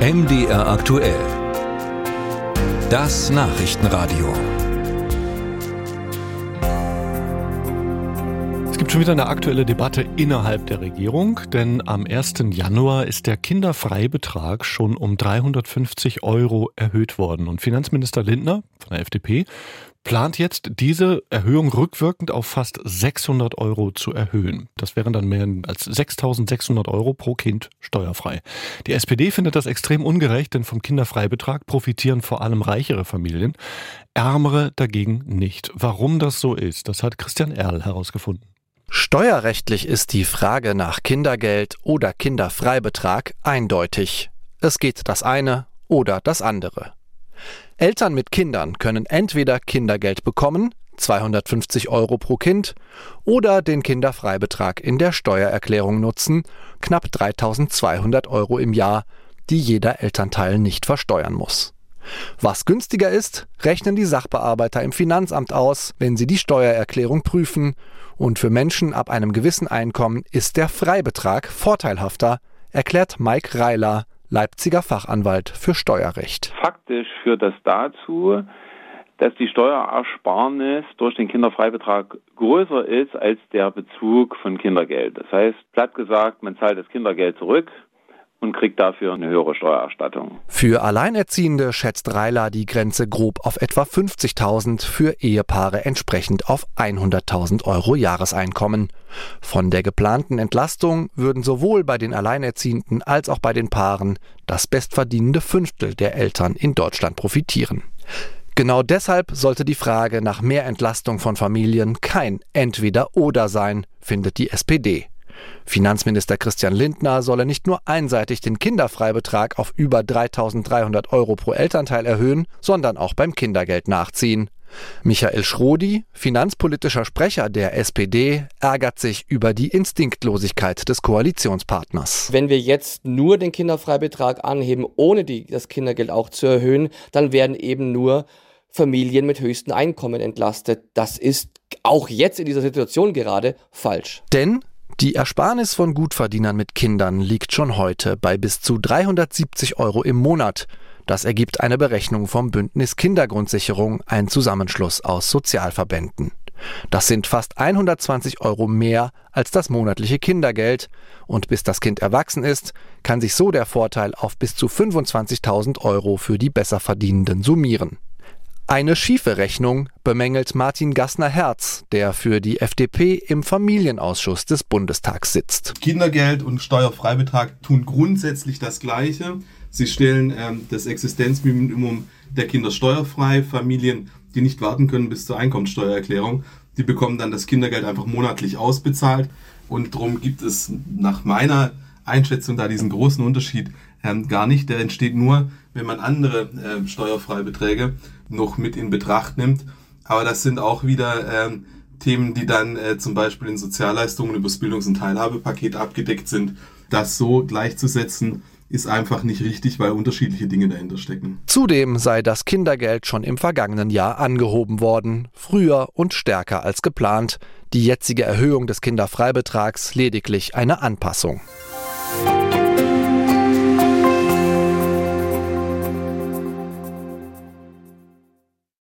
MDR aktuell. Das Nachrichtenradio. Es gibt schon wieder eine aktuelle Debatte innerhalb der Regierung, denn am 1. Januar ist der Kinderfreibetrag schon um 350 Euro erhöht worden. Und Finanzminister Lindner von der FDP plant jetzt, diese Erhöhung rückwirkend auf fast 600 Euro zu erhöhen. Das wären dann mehr als 6600 Euro pro Kind steuerfrei. Die SPD findet das extrem ungerecht, denn vom Kinderfreibetrag profitieren vor allem reichere Familien, ärmere dagegen nicht. Warum das so ist, das hat Christian Erl herausgefunden. Steuerrechtlich ist die Frage nach Kindergeld oder Kinderfreibetrag eindeutig. Es geht das eine oder das andere. Eltern mit Kindern können entweder Kindergeld bekommen, 250 Euro pro Kind, oder den Kinderfreibetrag in der Steuererklärung nutzen, knapp 3200 Euro im Jahr, die jeder Elternteil nicht versteuern muss. Was günstiger ist, rechnen die Sachbearbeiter im Finanzamt aus, wenn sie die Steuererklärung prüfen, und für Menschen ab einem gewissen Einkommen ist der Freibetrag vorteilhafter, erklärt Mike Reiler, Leipziger Fachanwalt für Steuerrecht. Faktisch führt das dazu, dass die Steuerersparnis durch den Kinderfreibetrag größer ist als der Bezug von Kindergeld. Das heißt, platt gesagt, man zahlt das Kindergeld zurück, und kriegt dafür eine höhere Steuererstattung. Für Alleinerziehende schätzt Reiler die Grenze grob auf etwa 50.000, für Ehepaare entsprechend auf 100.000 Euro Jahreseinkommen. Von der geplanten Entlastung würden sowohl bei den Alleinerziehenden als auch bei den Paaren das bestverdienende Fünftel der Eltern in Deutschland profitieren. Genau deshalb sollte die Frage nach mehr Entlastung von Familien kein Entweder-Oder sein, findet die SPD. Finanzminister Christian Lindner solle nicht nur einseitig den Kinderfreibetrag auf über 3.300 Euro pro Elternteil erhöhen, sondern auch beim Kindergeld nachziehen. Michael Schrodi, finanzpolitischer Sprecher der SPD, ärgert sich über die Instinktlosigkeit des Koalitionspartners. Wenn wir jetzt nur den Kinderfreibetrag anheben, ohne die, das Kindergeld auch zu erhöhen, dann werden eben nur Familien mit höchsten Einkommen entlastet. Das ist auch jetzt in dieser Situation gerade falsch. Denn die Ersparnis von Gutverdienern mit Kindern liegt schon heute bei bis zu 370 Euro im Monat. Das ergibt eine Berechnung vom Bündnis Kindergrundsicherung, ein Zusammenschluss aus Sozialverbänden. Das sind fast 120 Euro mehr als das monatliche Kindergeld. Und bis das Kind erwachsen ist, kann sich so der Vorteil auf bis zu 25.000 Euro für die Besserverdienenden summieren. Eine schiefe Rechnung bemängelt Martin Gassner-Herz, der für die FDP im Familienausschuss des Bundestags sitzt. Kindergeld und Steuerfreibetrag tun grundsätzlich das Gleiche. Sie stellen ähm, das Existenzminimum der Kinder steuerfrei. Familien, die nicht warten können bis zur Einkommensteuererklärung, die bekommen dann das Kindergeld einfach monatlich ausbezahlt. Und darum gibt es nach meiner Einschätzung da diesen großen Unterschied ähm, gar nicht. Der entsteht nur, wenn man andere äh, Steuerfreibeträge noch mit in Betracht nimmt. Aber das sind auch wieder ähm, Themen, die dann äh, zum Beispiel in Sozialleistungen über das Bildungs- und Teilhabepaket abgedeckt sind. Das so gleichzusetzen, ist einfach nicht richtig, weil unterschiedliche Dinge dahinter stecken. Zudem sei das Kindergeld schon im vergangenen Jahr angehoben worden, früher und stärker als geplant. Die jetzige Erhöhung des Kinderfreibetrags lediglich eine Anpassung. Bye.